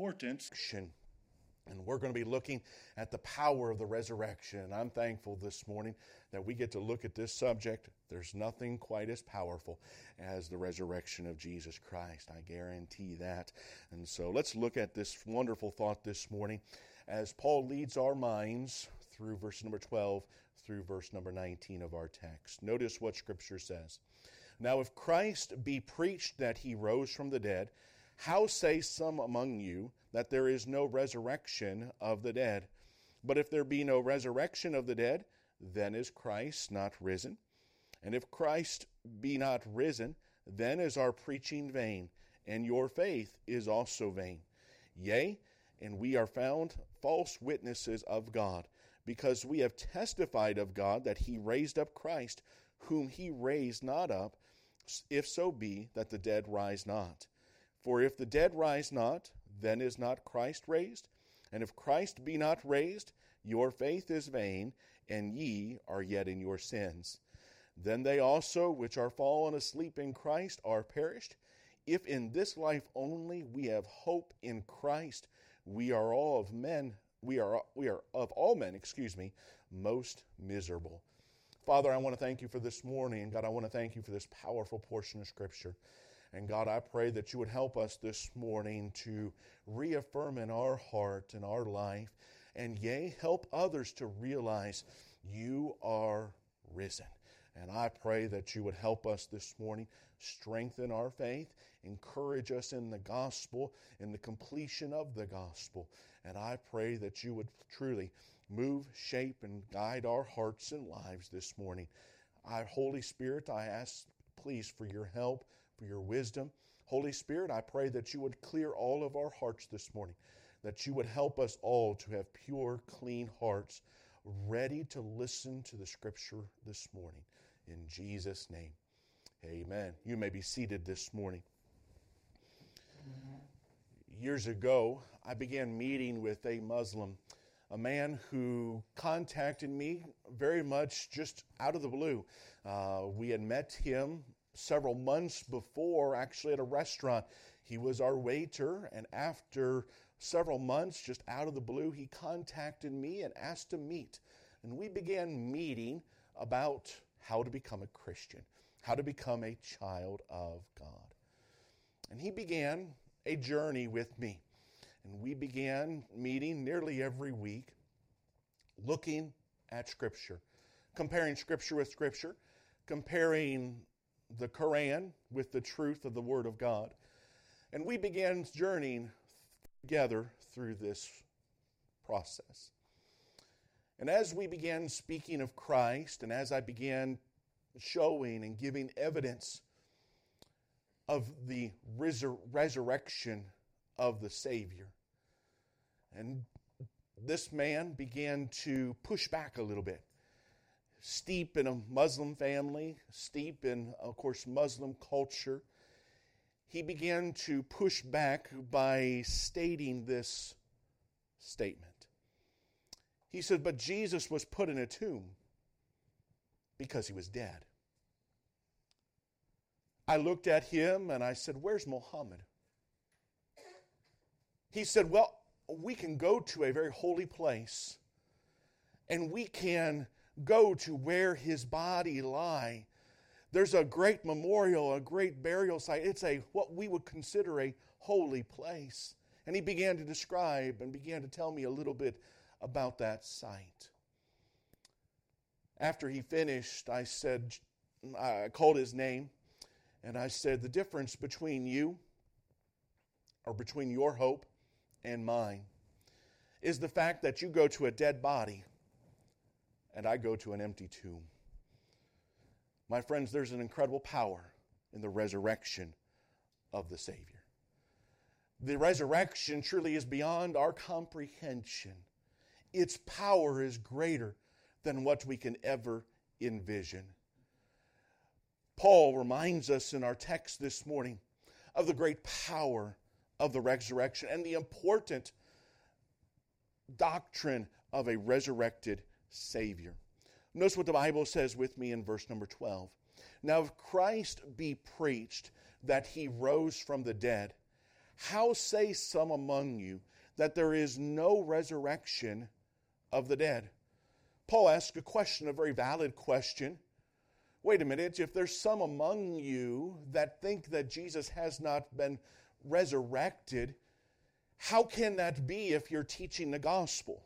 importance. And we're going to be looking at the power of the resurrection. I'm thankful this morning that we get to look at this subject. There's nothing quite as powerful as the resurrection of Jesus Christ. I guarantee that. And so let's look at this wonderful thought this morning as Paul leads our minds through verse number 12 through verse number 19 of our text. Notice what Scripture says. Now, if Christ be preached that he rose from the dead, how say some among you that there is no resurrection of the dead? But if there be no resurrection of the dead, then is Christ not risen? And if Christ be not risen, then is our preaching vain, and your faith is also vain. Yea, and we are found false witnesses of God, because we have testified of God that he raised up Christ, whom he raised not up, if so be that the dead rise not. For if the dead rise not, then is not Christ raised? And if Christ be not raised, your faith is vain, and ye are yet in your sins. Then they also which are fallen asleep in Christ are perished. If in this life only we have hope in Christ, we are all of men, we are we are of all men, excuse me, most miserable. Father, I want to thank you for this morning. God, I want to thank you for this powerful portion of Scripture. And God, I pray that you would help us this morning to reaffirm in our heart and our life, and yea, help others to realize you are risen. And I pray that you would help us this morning, strengthen our faith, encourage us in the gospel, in the completion of the gospel. And I pray that you would truly move, shape, and guide our hearts and lives this morning. I, Holy Spirit, I ask, please, for your help your wisdom. Holy Spirit, I pray that you would clear all of our hearts this morning, that you would help us all to have pure, clean hearts, ready to listen to the Scripture this morning. In Jesus' name, amen. You may be seated this morning. Years ago, I began meeting with a Muslim, a man who contacted me very much just out of the blue. Uh, we had met him several months before, actually, at a restaurant. He was our waiter, and after several months, just out of the blue, he contacted me and asked to meet. And we began meeting about how to become a Christian, how to become a child of God. And he began a journey with me. And we began meeting nearly every week, looking at Scripture, comparing Scripture with Scripture, comparing the Quran with the truth of the Word of God. And we began journeying together through this process. And as we began speaking of Christ, and as I began showing and giving evidence of the resur- resurrection of the Savior, and this man began to push back a little bit steep in a Muslim family, steep in, of course, Muslim culture, he began to push back by stating this statement. He said, But Jesus was put in a tomb because he was dead. I looked at him and I said, Where's Muhammad? He said, Well, we can go to a very holy place and we can go to where his body lie. There's a great memorial, a great burial site. It's a what we would consider a holy place. And he began to describe and began to tell me a little bit about that site. After he finished, I said, I called his name, and I said, The difference between you, or between your hope and mine, is the fact that you go to a dead body and I go to an empty tomb. My friends, there's an incredible power in the resurrection of the Savior. The resurrection truly is beyond our comprehension. Its power is greater than what we can ever envision. Paul reminds us in our text this morning of the great power of the resurrection and the important doctrine of a resurrected Savior. Notice what the Bible says with me in verse number 12. Now, if Christ be preached that he rose from the dead, How say some among you that there is no resurrection of the dead? Paul asks a question, a very valid question. Wait a minute, if there's some among you that think that Jesus has not been resurrected, how can that be if you're teaching the gospel?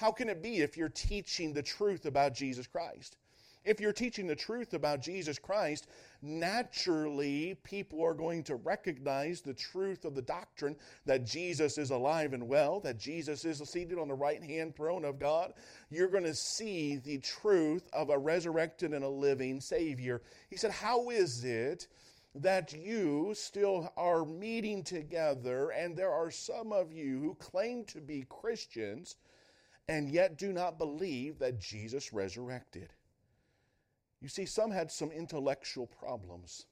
How can it be if you're teaching the truth about Jesus Christ? If you're teaching the truth about Jesus Christ, naturally people are going to recognize the truth of the doctrine that Jesus is alive and well, that Jesus is seated on the right hand throne of God. You're going to see the truth of a resurrected and a living Savior. He said, How is it? that you still are meeting together, and there are some of you who claim to be Christians and yet do not believe that Jesus resurrected. You see, some had some intellectual problems.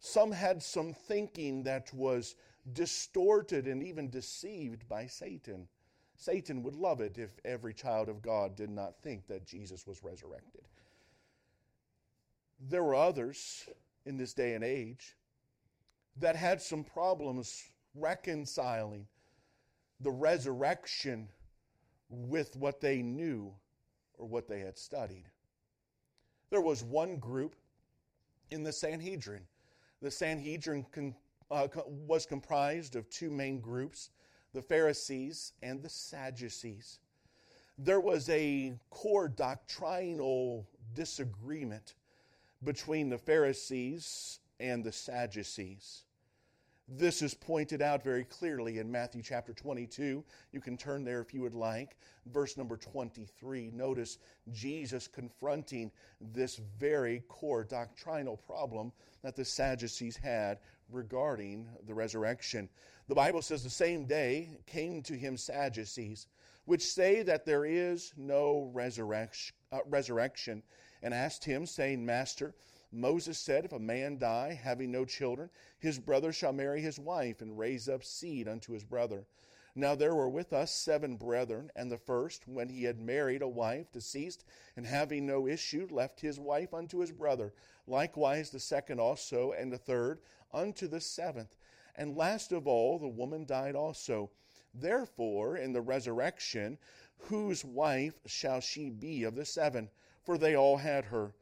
Some had some thinking that was distorted and even deceived by Satan. Satan would love it if every child of God did not think that Jesus was resurrected. There were others in this day and age that had some problems reconciling the resurrection with what they knew or what they had studied. There was one group in the Sanhedrin. The Sanhedrin con, uh, was comprised of two main groups the Pharisees and the Sadducees. There was a core doctrinal disagreement between the Pharisees and the Sadducees. This is pointed out very clearly in Matthew chapter 22. You can turn there if you would like. Verse number 23. Notice Jesus confronting this very core doctrinal problem that the Sadducees had regarding the resurrection. The Bible says the same day came to him Sadducees, which say that there is no resurrection, uh, resurrection and asked him, saying, Master, Moses said, If a man die, having no children, his brother shall marry his wife and raise up seed unto his brother. Now there were with us seven brethren, and the first, when he had married a wife, deceased, and having no issue, left his wife unto his brother. Likewise the second also, and the third, unto the seventh. And last of all, the woman died also. Therefore, in the resurrection, whose wife shall she be of the seven? For they all had her.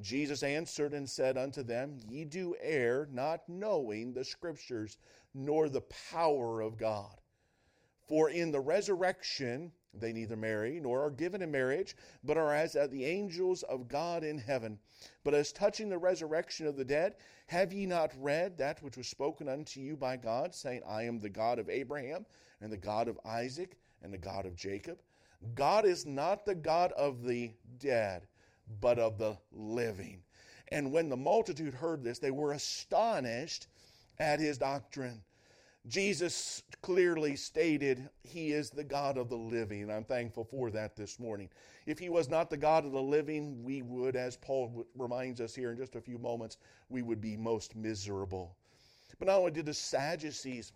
Jesus answered and said unto them, Ye do err, not knowing the Scriptures, nor the power of God. For in the resurrection they neither marry nor are given in marriage, but are as the angels of God in heaven. But as touching the resurrection of the dead, have ye not read that which was spoken unto you by God, saying, I am the God of Abraham, and the God of Isaac, and the God of Jacob? God is not the God of the dead but of the living. And when the multitude heard this, they were astonished at his doctrine. Jesus clearly stated he is the God of the living, and I'm thankful for that this morning. If he was not the God of the living, we would, as Paul reminds us here in just a few moments, we would be most miserable. But not only did the Sadducees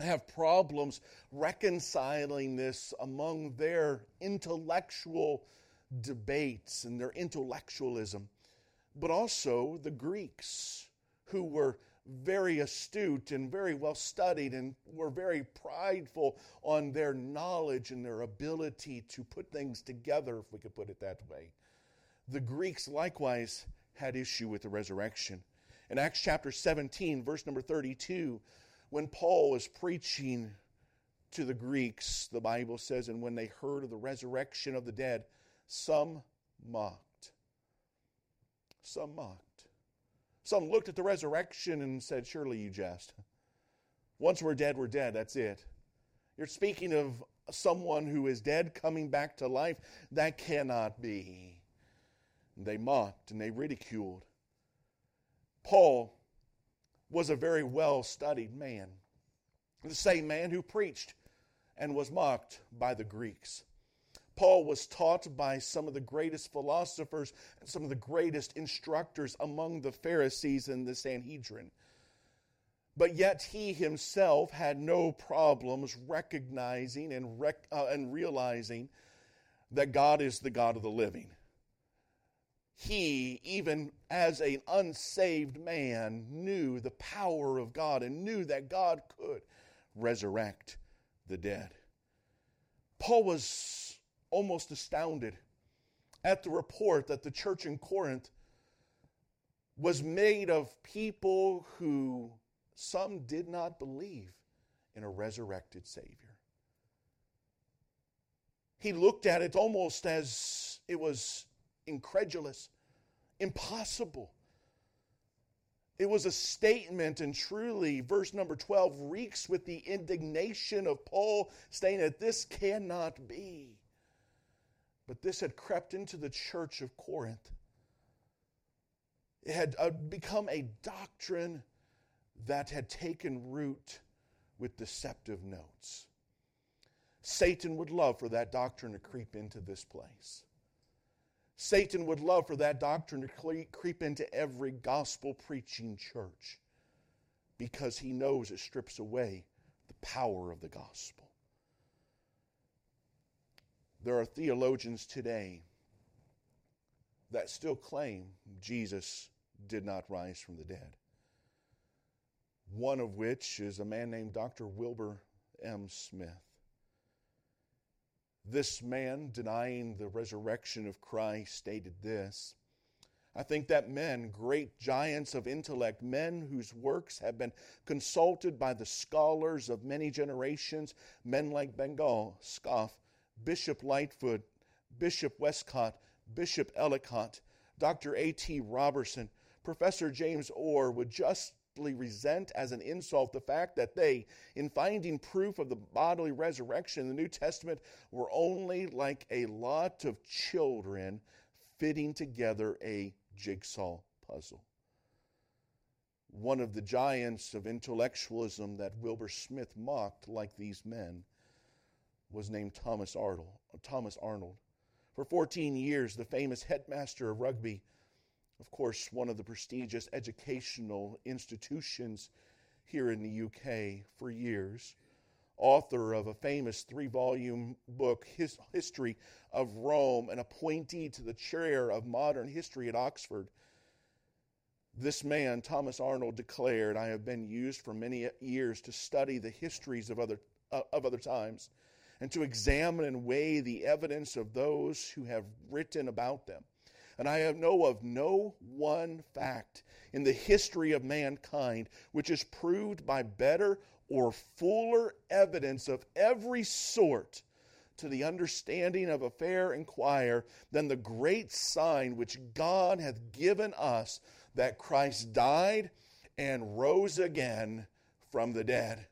have problems reconciling this among their intellectual debates and their intellectualism, but also the Greeks, who were very astute and very well studied and were very prideful on their knowledge and their ability to put things together, if we could put it that way. The Greeks likewise had issue with the resurrection. In Acts chapter 17, verse number 32, when Paul was preaching to the Greeks, the Bible says, and when they heard of the resurrection of the dead, some mocked. Some mocked. Some looked at the resurrection and said, Surely you jest. Once we're dead, we're dead. That's it. You're speaking of someone who is dead coming back to life. That cannot be. They mocked and they ridiculed. Paul was a very well studied man, the same man who preached and was mocked by the Greeks. Paul was taught by some of the greatest philosophers and some of the greatest instructors among the Pharisees and the Sanhedrin. But yet he himself had no problems recognizing and, rec- uh, and realizing that God is the God of the living. he, even as an unsaved man, knew the power of God and knew that God could resurrect the dead. Paul was almost astounded at the report that the church in Corinth was made of people who some did not believe in a resurrected Savior. He looked at it almost as it was incredulous, impossible. It was a statement, and truly, verse number 12 reeks with the indignation of Paul, saying that this cannot be. But this had crept into the church of Corinth. It had uh, become a doctrine that had taken root with deceptive notes. Satan would love for that doctrine to creep into this place. Satan would love for that doctrine to creep into every gospel preaching church because he knows it strips away the power of the gospel. There are theologians today that still claim Jesus did not rise from the dead. One of which is a man named Dr. Wilbur M. Smith. This man, denying the resurrection of Christ, stated this I think that men, great giants of intellect, men whose works have been consulted by the scholars of many generations, men like Bengel, Scoff, Bishop Lightfoot, Bishop Westcott, Bishop Ellicott, Dr. A.T. Robertson, Professor James Orr would justly resent as an insult the fact that they, in finding proof of the bodily resurrection in the New Testament, were only like a lot of children fitting together a jigsaw puzzle. One of the giants of intellectualism that Wilbur Smith mocked, like these men, was named Thomas Arnold. Thomas Arnold. For 14 years, the famous headmaster of rugby of course, one of the prestigious educational institutions here in the UK for years, author of a famous three volume book, His History of Rome, and appointee to the chair of modern history at Oxford. This man, Thomas Arnold, declared, I have been used for many years to study the histories of other, uh, of other times and to examine and weigh the evidence of those who have written about them. And I know of no one fact in the history of mankind which is proved by better or fuller evidence of every sort to the understanding of a fair inquirer than the great sign which God hath given us that Christ died and rose again from the dead.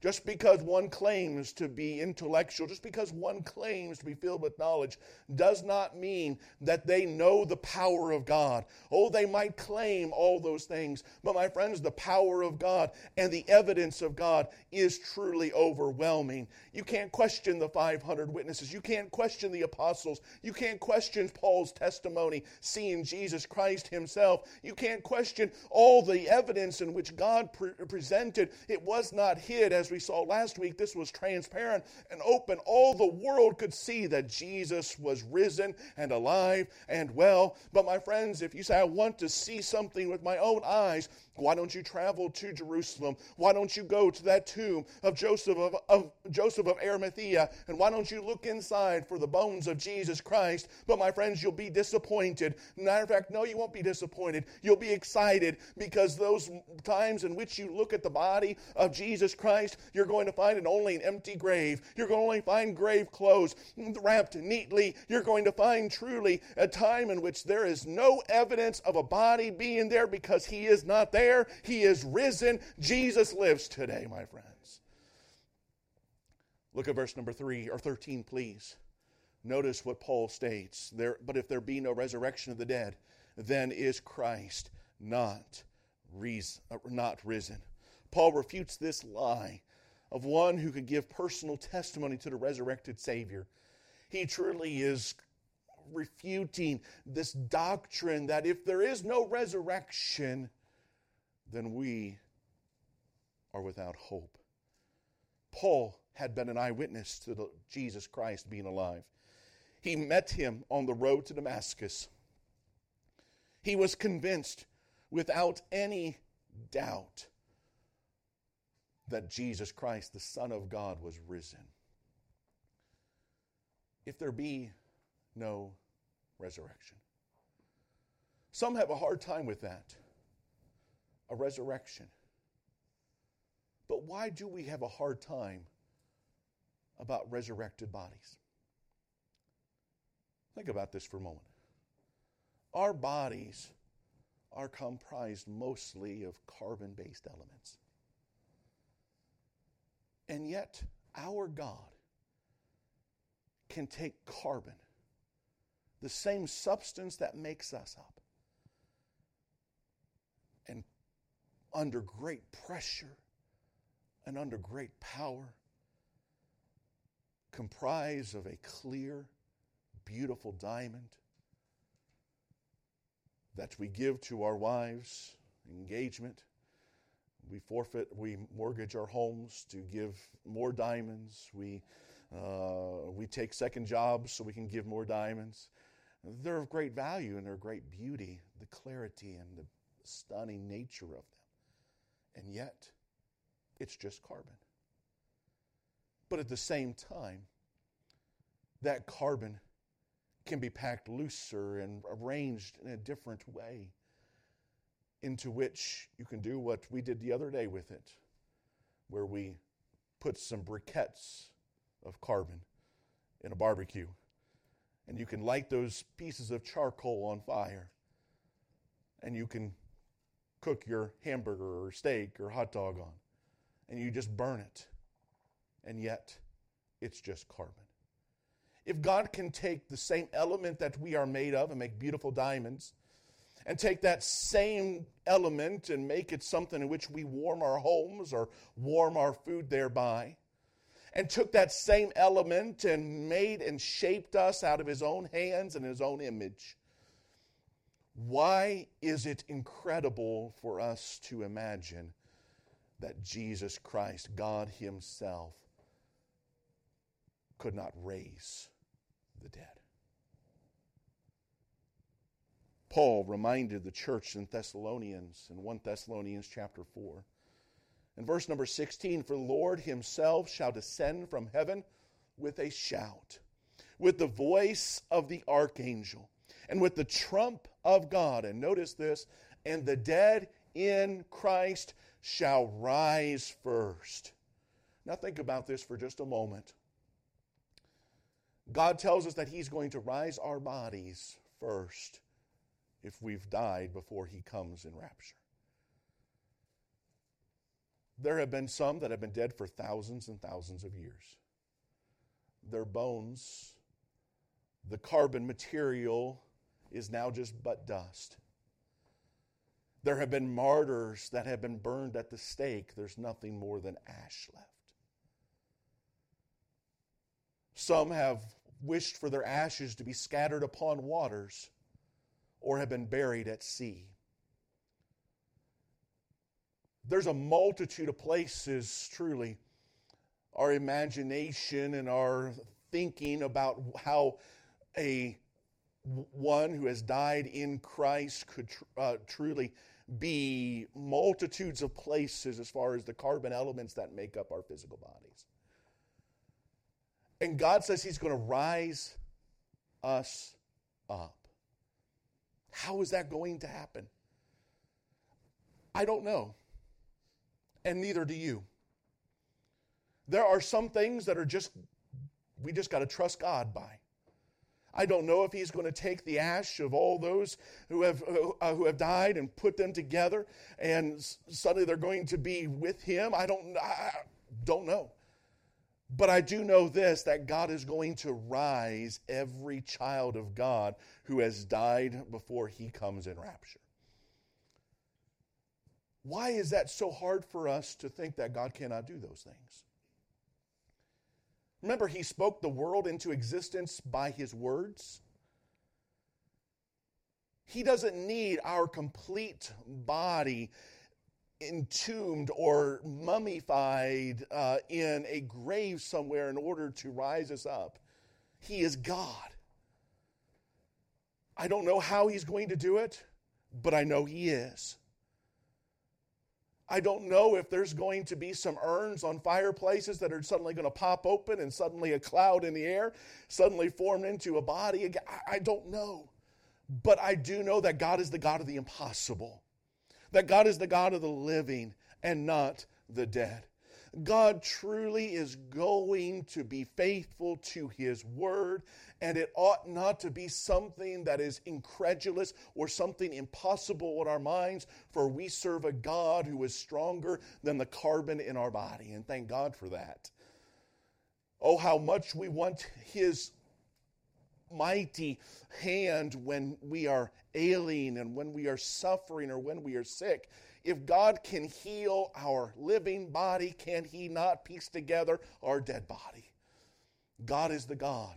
Just because one claims to be intellectual, just because one claims to be filled with knowledge, does not mean that they know the power of God. Oh, they might claim all those things, but my friends, the power of God and the evidence of God is truly overwhelming. You can't question the 500 witnesses. You can't question the apostles. You can't question Paul's testimony, seeing Jesus Christ himself. You can't question all the evidence in which God pre- presented. It was not hid as as we saw last week, this was transparent and open. All the world could see that Jesus was risen and alive and well. But my friends, if you say, I want to see something with my own eyes, why don't you travel to Jerusalem? Why don't you go to that tomb of Joseph of, of, Joseph of Arimathea? And why don't you look inside for the bones of Jesus Christ? But my friends, you'll be disappointed. Matter of fact, no, you won't be disappointed. You'll be excited because those times in which you look at the body of Jesus Christ, you're going to find an only an empty grave. You're going to only find grave clothes wrapped neatly. You're going to find truly a time in which there is no evidence of a body being there because he is not there there. He is risen. Jesus lives today, my friends. Look at verse number 3 or 13, please. Notice what Paul states. There, but if there be no resurrection of the dead, then is Christ not, reason, uh, not risen. Paul refutes this lie of one who could give personal testimony to the resurrected Savior. He truly is refuting this doctrine that if there is no resurrection, then we are without hope. Paul had been an eyewitness to the, Jesus Christ being alive. He met him on the road to Damascus. He was convinced without any doubt that Jesus Christ, the Son of God, was risen. If there be no resurrection, some have a hard time with that a resurrection. But why do we have a hard time about resurrected bodies? Think about this for a moment. Our bodies are comprised mostly of carbon based elements. And yet, our God can take carbon, the same substance that makes us up, and under great pressure and under great power, comprised of a clear, beautiful diamond that we give to our wives, engagement. We forfeit, we mortgage our homes to give more diamonds. We, uh, we take second jobs so we can give more diamonds. They're of great value and they're great beauty, the clarity and the stunning nature of them. And yet, it's just carbon. But at the same time, that carbon can be packed looser and arranged in a different way into which you can do what we did the other day with it, where we put some briquettes of carbon in a barbecue. And you can light those pieces of charcoal on fire. And you can cook your hamburger or steak or hot dog on. And you just burn it. And yet, it's just carbon. If God can take the same element that we are made of and make beautiful diamonds, and take that same element and make it something in which we warm our homes or warm our food thereby, and took that same element and made and shaped us out of his own hands and his own image. Why is it incredible for us to imagine that Jesus Christ, God Himself, could not raise the dead? Paul reminded the church in Thessalonians in 1 Thessalonians chapter 4. In verse number 16, for the Lord himself shall descend from heaven with a shout, with the voice of the archangel, and with the trump of God. And notice this, and the dead in Christ shall rise first. Now think about this for just a moment. God tells us that He's going to rise our bodies first if we've died before He comes in rapture. There have been some that have been dead for thousands and thousands of years. Their bones, the carbon material, is now just but dust. There have been martyrs that have been burned at the stake. There's nothing more than ash left. Some have wished for their ashes to be scattered upon waters or have been buried at sea. There's a multitude of places, truly, our imagination and our thinking about how a one who has died in Christ could tr- uh, truly be multitudes of places as far as the carbon elements that make up our physical bodies. And God says He's going to rise us up. How is that going to happen? I don't know. And neither do you. There are some things that are just, we just got to trust God by. I don't know if he's going to take the ash of all those who have, uh, who have died and put them together and suddenly they're going to be with him. I don't, I don't know. But I do know this that God is going to rise every child of God who has died before he comes in rapture. Why is that so hard for us to think that God cannot do those things? Remember, he spoke the world into existence by his words. He doesn't need our complete body entombed or mummified uh, in a grave somewhere in order to rise us up. He is God. I don't know how he's going to do it, but I know He is. I don't know if there's going to be some urns on fireplaces that are suddenly going to pop open and suddenly a cloud in the air suddenly form into a body. I don't know. But I do know that God is the God of the impossible, that God is the God of the living and not the dead. God truly is going to be faithful to His word, and it ought not to be something that is incredulous or something impossible in our minds, for we serve a God who is stronger than the carbon in our body, and thank God for that. Oh, how much we want His mighty hand when we are ailing and when we are suffering or when we are sick. If God can heal our living body, can He not piece together our dead body? God is the God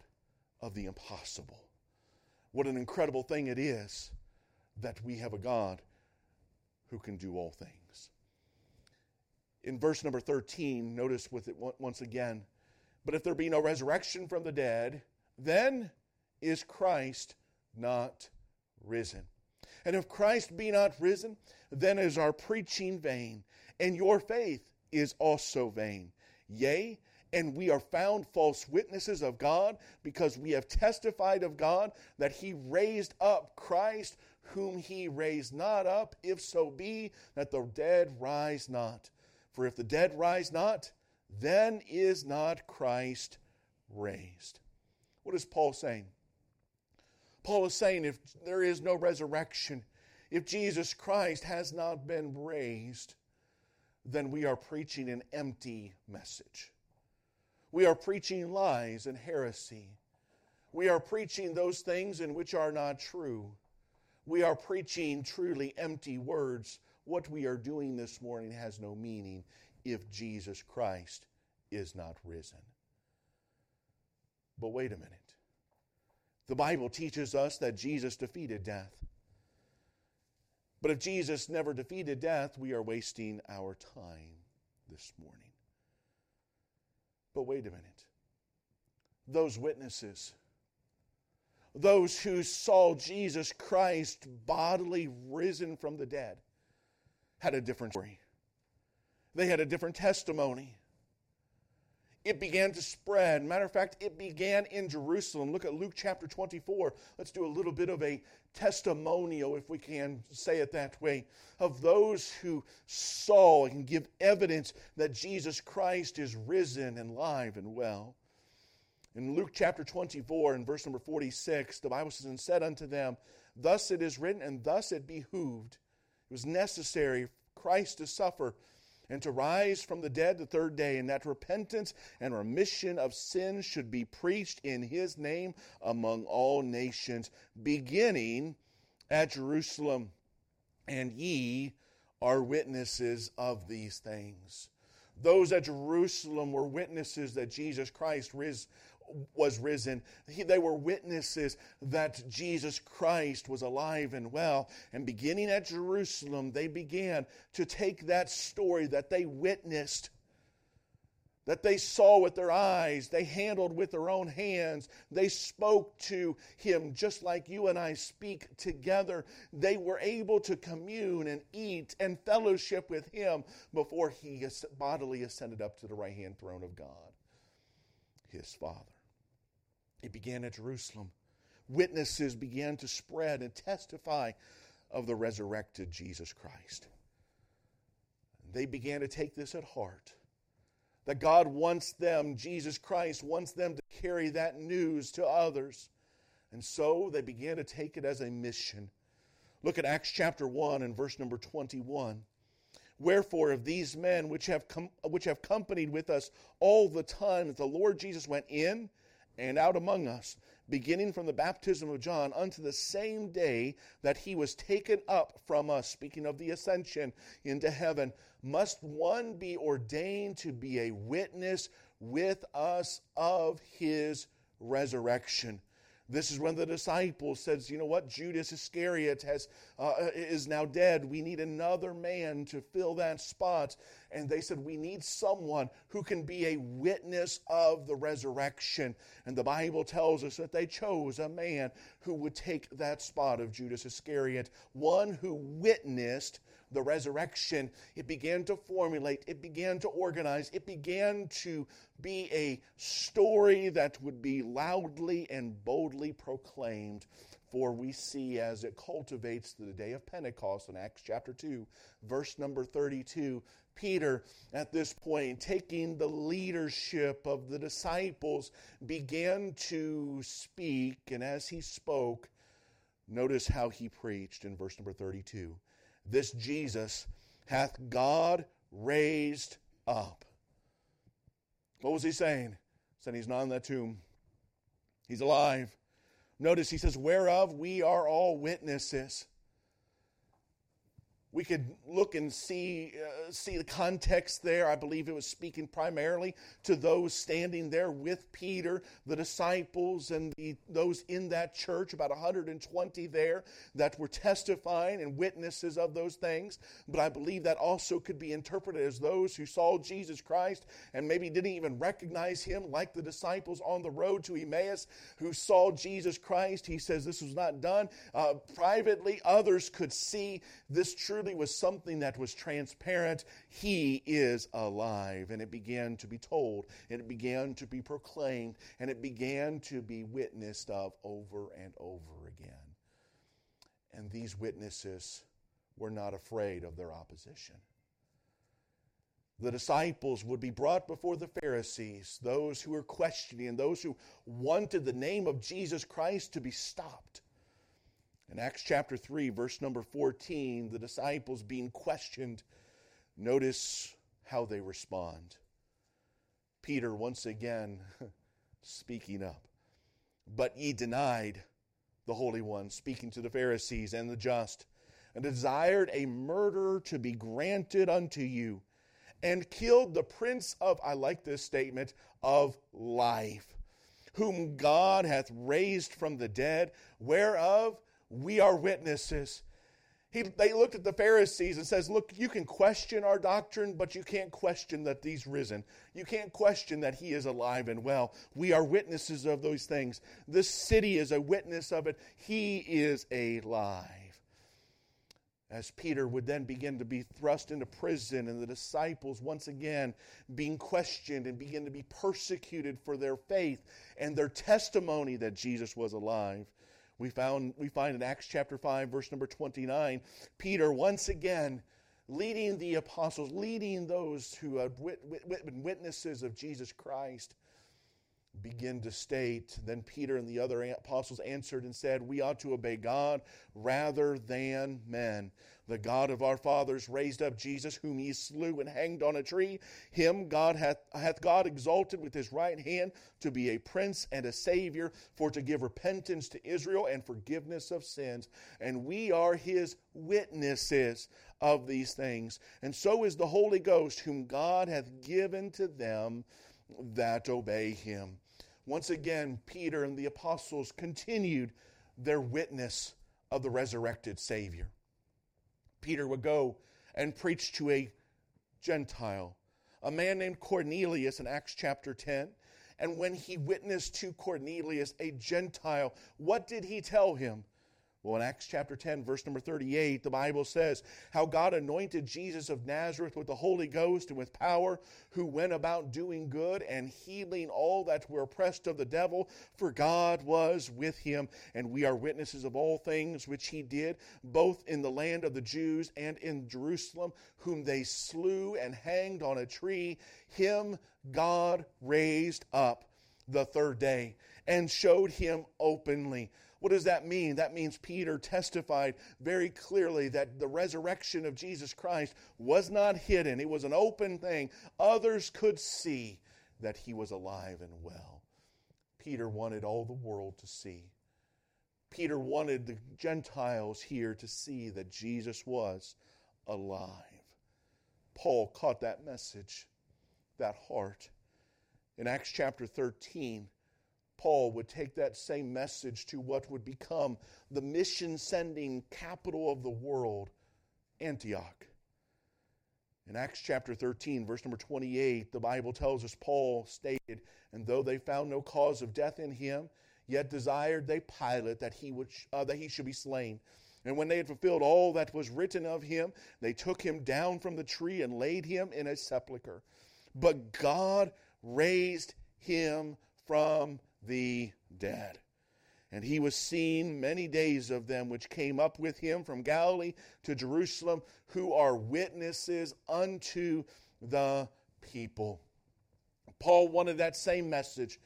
of the impossible. What an incredible thing it is that we have a God who can do all things. In verse number 13, notice with it once again. But if there be no resurrection from the dead, then is Christ not risen? And if Christ be not risen, then is our preaching vain, and your faith is also vain. Yea, and we are found false witnesses of God, because we have testified of God that he raised up Christ, whom he raised not up, if so be that the dead rise not. For if the dead rise not, then is not Christ raised. What is Paul saying? Paul is saying if there is no resurrection, if Jesus Christ has not been raised, then we are preaching an empty message. We are preaching lies and heresy. We are preaching those things in which are not true. We are preaching truly empty words. What we are doing this morning has no meaning if Jesus Christ is not risen. But wait a minute. The Bible teaches us that Jesus defeated death. But if Jesus never defeated death, we are wasting our time this morning. But wait a minute. Those witnesses, those who saw Jesus Christ bodily risen from the dead, had a different story. They had a different testimony it began to spread. Matter of fact, it began in Jerusalem. Look at Luke chapter 24. Let's do a little bit of a testimonial, if we can say it that way, of those who saw and give evidence that Jesus Christ is risen and live and well. In Luke chapter 24 and verse number 46, the Bible says, And said unto them, Thus it is written, and thus it behooved. It was necessary Christ to suffer and to rise from the dead the third day, and that repentance and remission of sins should be preached in his name among all nations, beginning at Jerusalem. And ye are witnesses of these things. Those at Jerusalem were witnesses that Jesus Christ ris, was risen. He, they were witnesses that Jesus Christ was alive and well. And beginning at Jerusalem, they began to take that story that they witnessed, that they saw with their eyes, they handled with their own hands, they spoke to Him just like you and I speak together. They were able to commune and eat and fellowship with Him before He bodily ascended up to the right hand throne of God, His Father. It began at Jerusalem. Witnesses began to spread and testify of the resurrected Jesus Christ. They began to take this at heart that God wants them, Jesus Christ wants them to carry that news to others. And so they began to take it as a mission. Look at Acts chapter 1 and verse number 21. Wherefore, of these men which have, com- which have companied with us all the time that the Lord Jesus went in and out among us, beginning from the baptism of John unto the same day that he was taken up from us, speaking of the ascension into heaven, must one be ordained to be a witness with us of his resurrection. This is when the disciples says, "You know what? Judas Iscariot has uh, is now dead. We need another man to fill that spot." And they said, "We need someone who can be a witness of the resurrection." And the Bible tells us that they chose a man who would take that spot of Judas Iscariot, one who witnessed the resurrection, it began to formulate, it began to organize, it began to be a story that would be loudly and boldly proclaimed. For we see as it cultivates the day of Pentecost in Acts chapter 2, verse number 32, Peter, at this point, taking the leadership of the disciples, began to speak. And as he spoke, notice how he preached in verse number 32 this Jesus hath God raised up. What was he saying? He said he's not in that tomb. He's alive. Notice he says, whereof we are all witnesses we could look and see uh, see the context there. I believe it was speaking primarily to those standing there with peter the disciples and the, those in that church about 120 there that were testifying and witnesses of those things. But i believe that also could be interpreted as those who saw jesus christ and maybe didn't even recognize him like the disciples on the road to emmaus who saw jesus christ. He says this was not done. Uh, privately others could see this true surely was something that was transparent. He is alive. And it began to be told, and it began to be proclaimed, and it began to be witnessed of over and over again. And these witnesses were not afraid of their opposition. The disciples would be brought before the Pharisees, those who were questioning, those who wanted the name of Jesus Christ to be stopped. In Acts chapter 3, verse number 14, the disciples being questioned, notice how they respond. Peter, once again, speaking up. But ye denied the Holy One, speaking to the Pharisees and the just, and desired a murder to be granted unto you, and killed the prince of, I like this statement, of life, whom God hath raised from the dead, whereof we are witnesses. He, they looked at the Pharisees and says, "Look, you can question our doctrine, but you can't question that he's risen. You can't question that he is alive and well. We are witnesses of those things. This city is a witness of it. He is alive." As Peter would then begin to be thrust into prison, and the disciples once again being questioned and begin to be persecuted for their faith and their testimony that Jesus was alive. We, found, we find in Acts chapter 5, verse number 29, Peter once again leading the apostles, leading those who had been witnesses of Jesus Christ, begin to state. Then Peter and the other apostles answered and said, We ought to obey God rather than men. The God of our fathers raised up Jesus, whom he slew and hanged on a tree. Him God hath, hath God exalted with his right hand to be a prince and a savior, for to give repentance to Israel and forgiveness of sins. And we are his witnesses of these things. And so is the Holy Ghost, whom God hath given to them that obey him. Once again, Peter and the apostles continued their witness of the resurrected Savior. Peter would go and preach to a Gentile, a man named Cornelius in Acts chapter 10. And when he witnessed to Cornelius, a Gentile, what did he tell him? Well, in Acts chapter 10, verse number 38, the Bible says how God anointed Jesus of Nazareth with the Holy Ghost and with power, who went about doing good and healing all that were oppressed of the devil, for God was with him. And we are witnesses of all things which he did, both in the land of the Jews and in Jerusalem, whom they slew and hanged on a tree. Him God raised up the third day and showed him openly what does that mean? That means Peter testified very clearly that the resurrection of Jesus Christ was not hidden, it was an open thing. Others could see that he was alive and well. Peter wanted all the world to see. Peter wanted the Gentiles here to see that Jesus was alive. Paul caught that message, that heart. In Acts chapter 13, Paul would take that same message to what would become the mission sending capital of the world, Antioch. In Acts chapter 13, verse number 28, the Bible tells us Paul stated, And though they found no cause of death in him, yet desired they Pilate that he, would, uh, that he should be slain. And when they had fulfilled all that was written of him, they took him down from the tree and laid him in a sepulchre. But God raised him from the dead. And he was seen many days of them which came up with him from Galilee to Jerusalem, who are witnesses unto the people. Paul wanted that same message,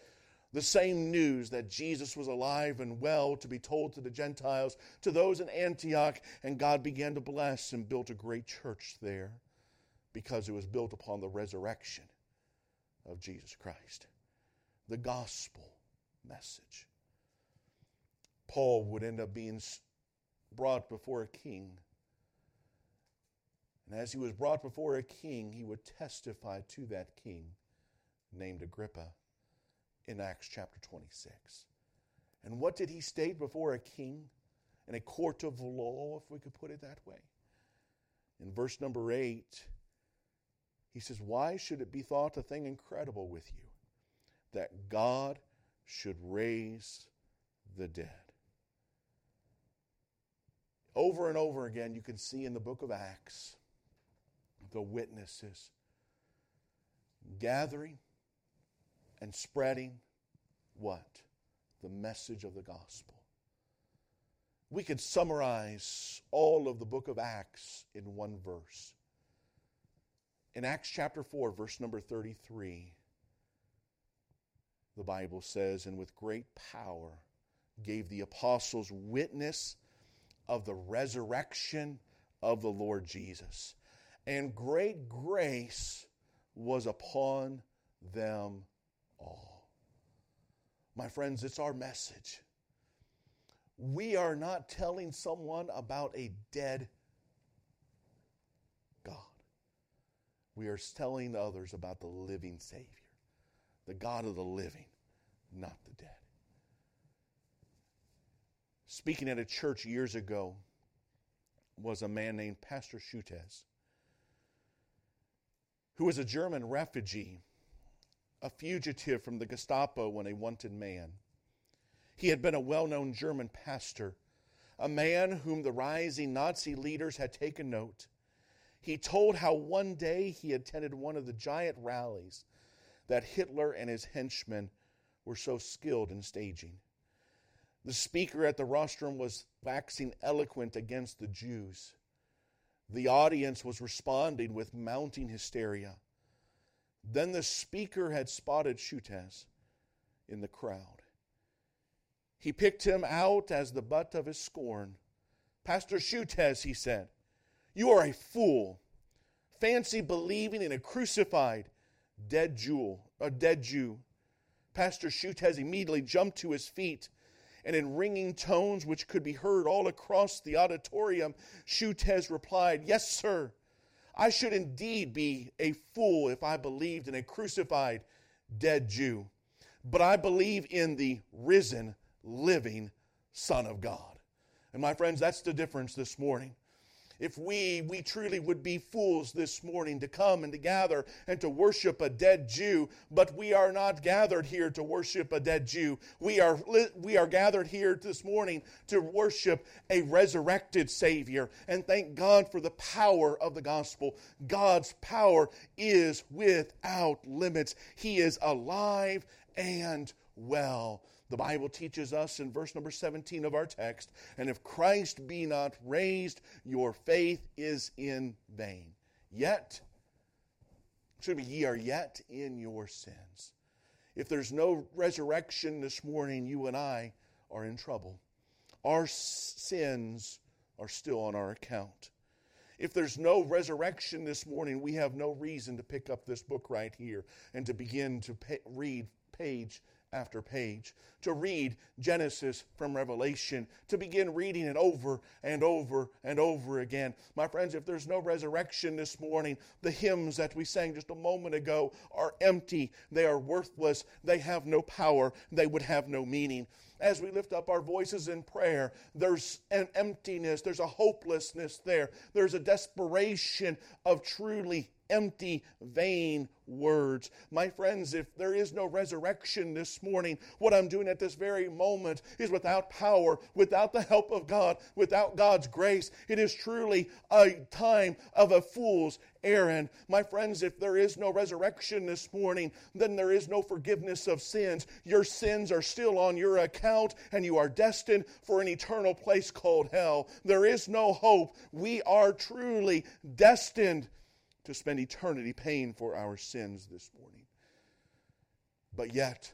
the same news that Jesus was alive and well to be told to the Gentiles, to those in Antioch, and God began to bless and built a great church there because it was built upon the resurrection of Jesus Christ. The gospel message. Paul would end up being brought before a king. And as he was brought before a king, he would testify to that king named Agrippa in Acts chapter 26. And what did he state before a king in a court of law, if we could put it that way? In verse number 8, he says, Why should it be thought a thing incredible with you that God should raise the dead? Over and over again, you can see in the book of Acts the witnesses gathering and spreading what? The message of the gospel. We could summarize all of the book of Acts in one verse. In Acts chapter 4, verse number 33, the Bible says, And with great power gave the apostles witness of the resurrection of the Lord Jesus. And great grace was upon them all. My friends, it's our message. We are not telling someone about a dead God. We are telling others about the living Savior, the God of the living, not the dead. Speaking at a church years ago was a man named Pastor Schutez, who was a German refugee, a fugitive from the Gestapo and a wanted man. He had been a well known German pastor, a man whom the rising Nazi leaders had taken note. He told how one day he attended one of the giant rallies that Hitler and his henchmen were so skilled in staging. The speaker at the rostrum was waxing eloquent against the Jews. The audience was responding with mounting hysteria. Then the speaker had spotted Schutez in the crowd. He picked him out as the butt of his scorn. Pastor Schutez, he said, you are a fool. Fancy believing in a crucified dead Jew, a dead Jew. Pastor Schutez immediately jumped to his feet and in ringing tones which could be heard all across the auditorium, Schutez replied, Yes, sir. I should indeed be a fool if I believed in a crucified dead Jew. But I believe in the risen, living Son of God. And my friends, that's the difference this morning if we we truly would be fools this morning to come and to gather and to worship a dead Jew. But we are not gathered here to worship a dead Jew. We are we are gathered here this morning to worship a resurrected savior. And thank God for the power of the gospel. God's power is without limits. He is alive and well the Bible teaches us in verse number 17 of our text, and if Christ be not raised, your faith is in vain. Yet, should be, ye are yet in your sins. If there's no resurrection this morning, you and I are in trouble. Our sins are still on our account. If there's no resurrection this morning, we have no reason to pick up this book right here and to begin to pay, read page after page, to read Genesis from Revelation, to begin reading it over and over and over again. My friends, if there's no resurrection this morning, the hymns that we sang just a moment ago are empty. They are worthless. They have no power. They would have no meaning as we lift up our voices in prayer, there's an emptiness, there's a hopelessness there, there's a desperation of truly empty, vain words. My friends, if there is no resurrection this morning, what I'm doing at this very moment is without power, without the help of God, without God's grace. It is truly a time of a fool's errand. My friends, if there is no resurrection this morning, then there is no forgiveness of sins. Your sins are still on your account, and you are destined for an eternal place called hell. There is no hope. We are truly destined to spend eternity paying for our sins this morning. But yet,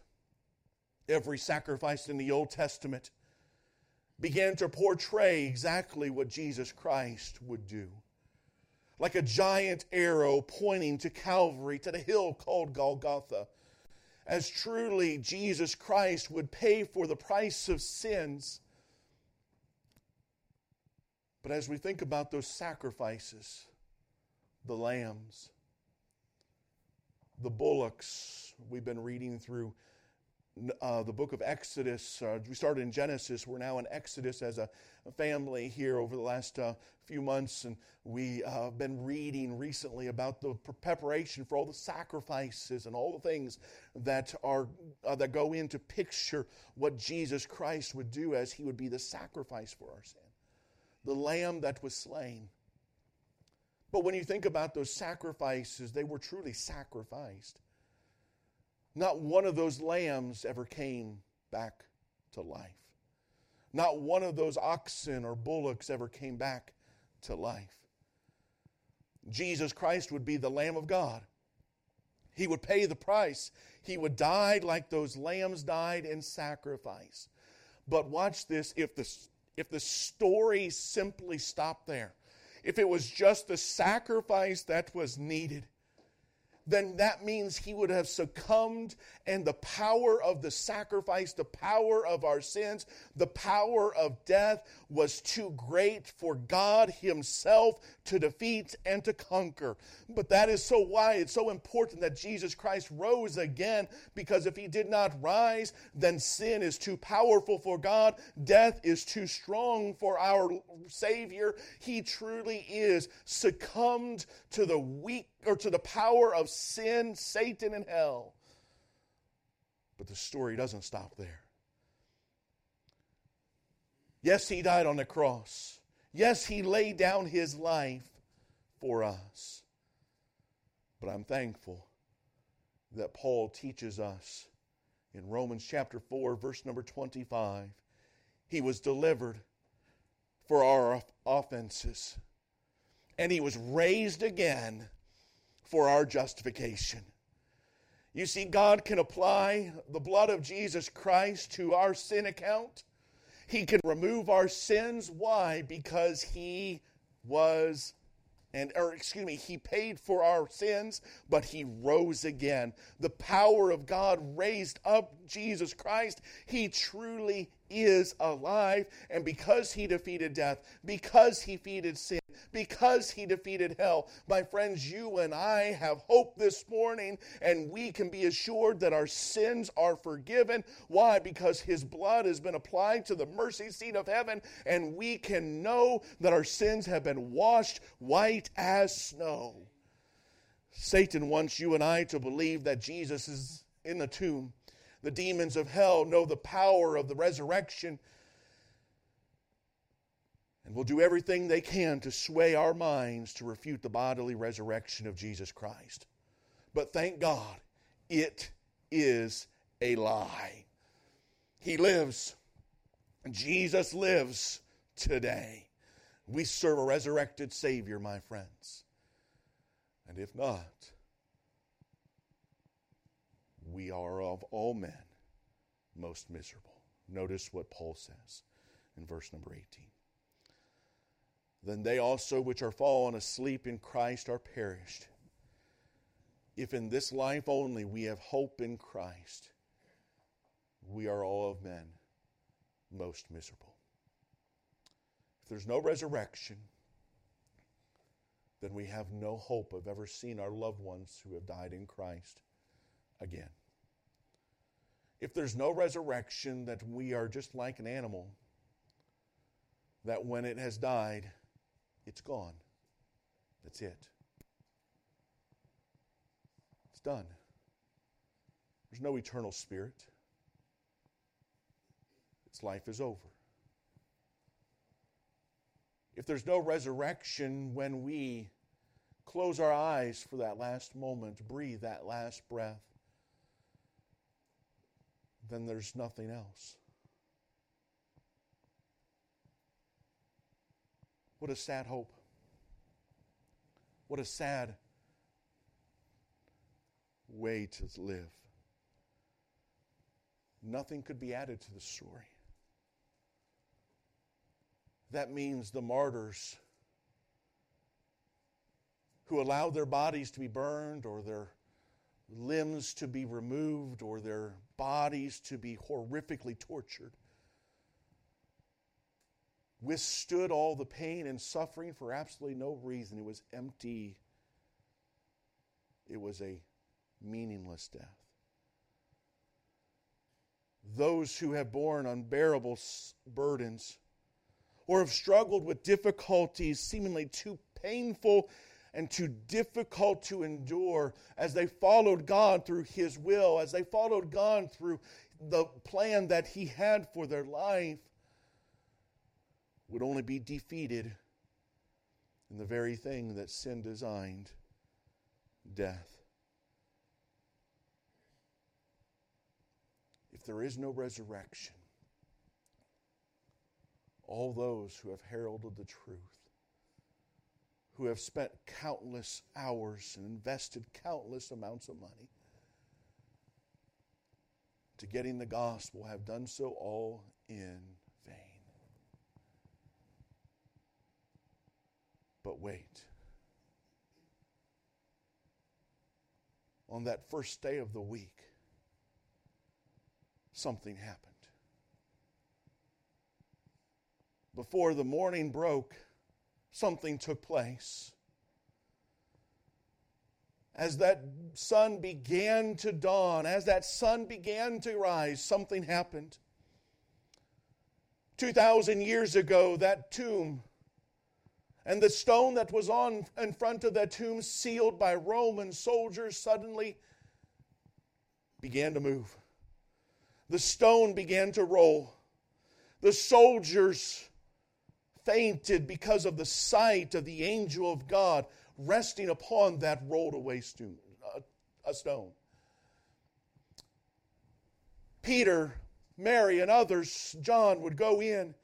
every sacrifice in the Old Testament began to portray exactly what Jesus Christ would do. Like a giant arrow pointing to Calvary, to the hill called Golgotha, as truly Jesus Christ would pay for the price of sins. But as we think about those sacrifices, the lambs, the bullocks. We've been reading through uh, the book of Exodus. Uh, we started in Genesis. We're now in Exodus as a, family here over the last uh, few months, and we uh, have been reading recently about the preparation for all the sacrifices and all the things that are uh, that go in to picture what Jesus Christ would do as He would be the sacrifice for our sin, the Lamb that was slain. But when you think about those sacrifices, they were truly sacrificed. Not one of those lambs ever came back to life. Not one of those oxen or bullocks ever came back to life. Jesus Christ would be the Lamb of God. He would pay the price. He would die like those lambs died in sacrifice. But watch this if the, if the story simply stopped there, if it was just the sacrifice that was needed, then that means he would have succumbed, and the power of the sacrifice, the power of our sins, the power of death was too great for God Himself to defeat and to conquer. But that is so why it's so important that Jesus Christ rose again, because if He did not rise, then sin is too powerful for God, death is too strong for our Savior. He truly is succumbed to the weak or to the power of sin, Satan, and hell. But the story doesn't stop there. Yes, he died on the cross. Yes, he laid down his life for us. But I'm thankful that Paul teaches us in Romans chapter 4, verse number 25. He was delivered for our offenses, and he was raised again for our justification. You see, God can apply the blood of Jesus Christ to our sin account. He can remove our sins. Why? Because He was and or excuse me he paid for our sins but he rose again the power of god raised up jesus christ he truly is alive and because he defeated death because he defeated sin because he defeated hell. My friends, you and I have hope this morning, and we can be assured that our sins are forgiven. Why? Because his blood has been applied to the mercy seat of heaven, and we can know that our sins have been washed white as snow. Satan wants you and I to believe that Jesus is in the tomb. The demons of hell know the power of the resurrection and will do everything they can to sway our minds to refute the bodily resurrection of Jesus Christ. But thank God, it is a lie. He lives. Jesus lives today. We serve a resurrected Savior, my friends. And if not, we are of all men most miserable. Notice what Paul says in verse number 18 then they also which are fallen asleep in Christ are perished. If in this life only we have hope in Christ, we are all of men most miserable. If there's no resurrection, then we have no hope of ever seeing our loved ones who have died in Christ again. If there's no resurrection, that we are just like an animal, that when it has died, it's gone. That's it. It's done. There's no eternal spirit. Its life is over. If there's no resurrection when we close our eyes for that last moment, breathe that last breath, then there's nothing else. What a sad hope. What a sad way to live. Nothing could be added to the story. That means the martyrs who allowed their bodies to be burned or their limbs to be removed or their bodies to be horrifically tortured withstood all the pain and suffering for absolutely no reason. It was empty, it was a meaningless death. Those who have borne unbearable burdens or have struggled with difficulties seemingly too painful and too difficult to endure as they followed God through His will, as they followed God through the plan that He had for their life, would only be defeated in the very thing that sin designed death. If there is no resurrection, all those who have heralded the truth, who have spent countless hours and invested countless amounts of money to getting the gospel have done so all in vain. But wait. On that first day of the week, something happened. before the morning broke, something took place. As that sun began to dawn, as that sun began to rise, something happened. 2,000 years ago, that tomb and the stone that was on in front of that tomb, sealed by Roman soldiers, suddenly began to move. The stone began to roll. The soldiers fainted because of the sight of the angel of God resting upon that rolled away stone, uh, a stone. Peter, Mary, and others, John, would go in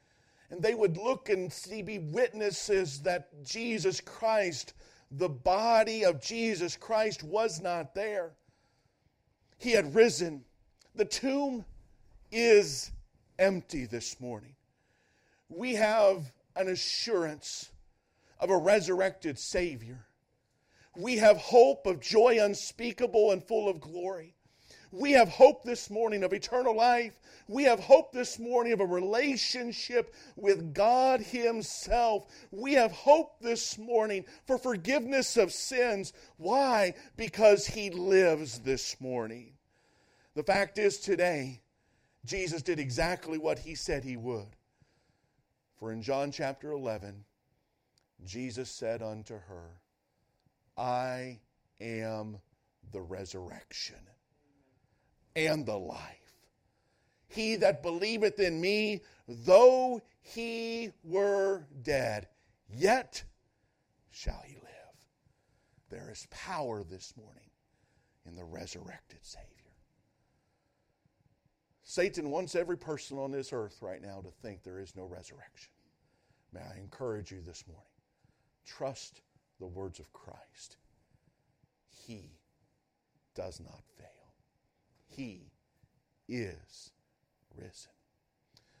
and they would look and see, be witnesses that Jesus Christ, the body of Jesus Christ, was not there. He had risen. The tomb is empty this morning. We have an assurance of a resurrected Savior. We have hope of joy unspeakable and full of glory. We have hope this morning of eternal life. We have hope this morning of a relationship with God Himself. We have hope this morning for forgiveness of sins. Why? Because He lives this morning. The fact is, today, Jesus did exactly what He said He would. For in John chapter 11, Jesus said unto her, I am the resurrection and the life. He that believeth in me, though he were dead, yet shall he live. There is power this morning in the resurrected Savior. Satan wants every person on this earth right now to think there is no resurrection. May I encourage you this morning trust the words of Christ. He does not fail, He is risen.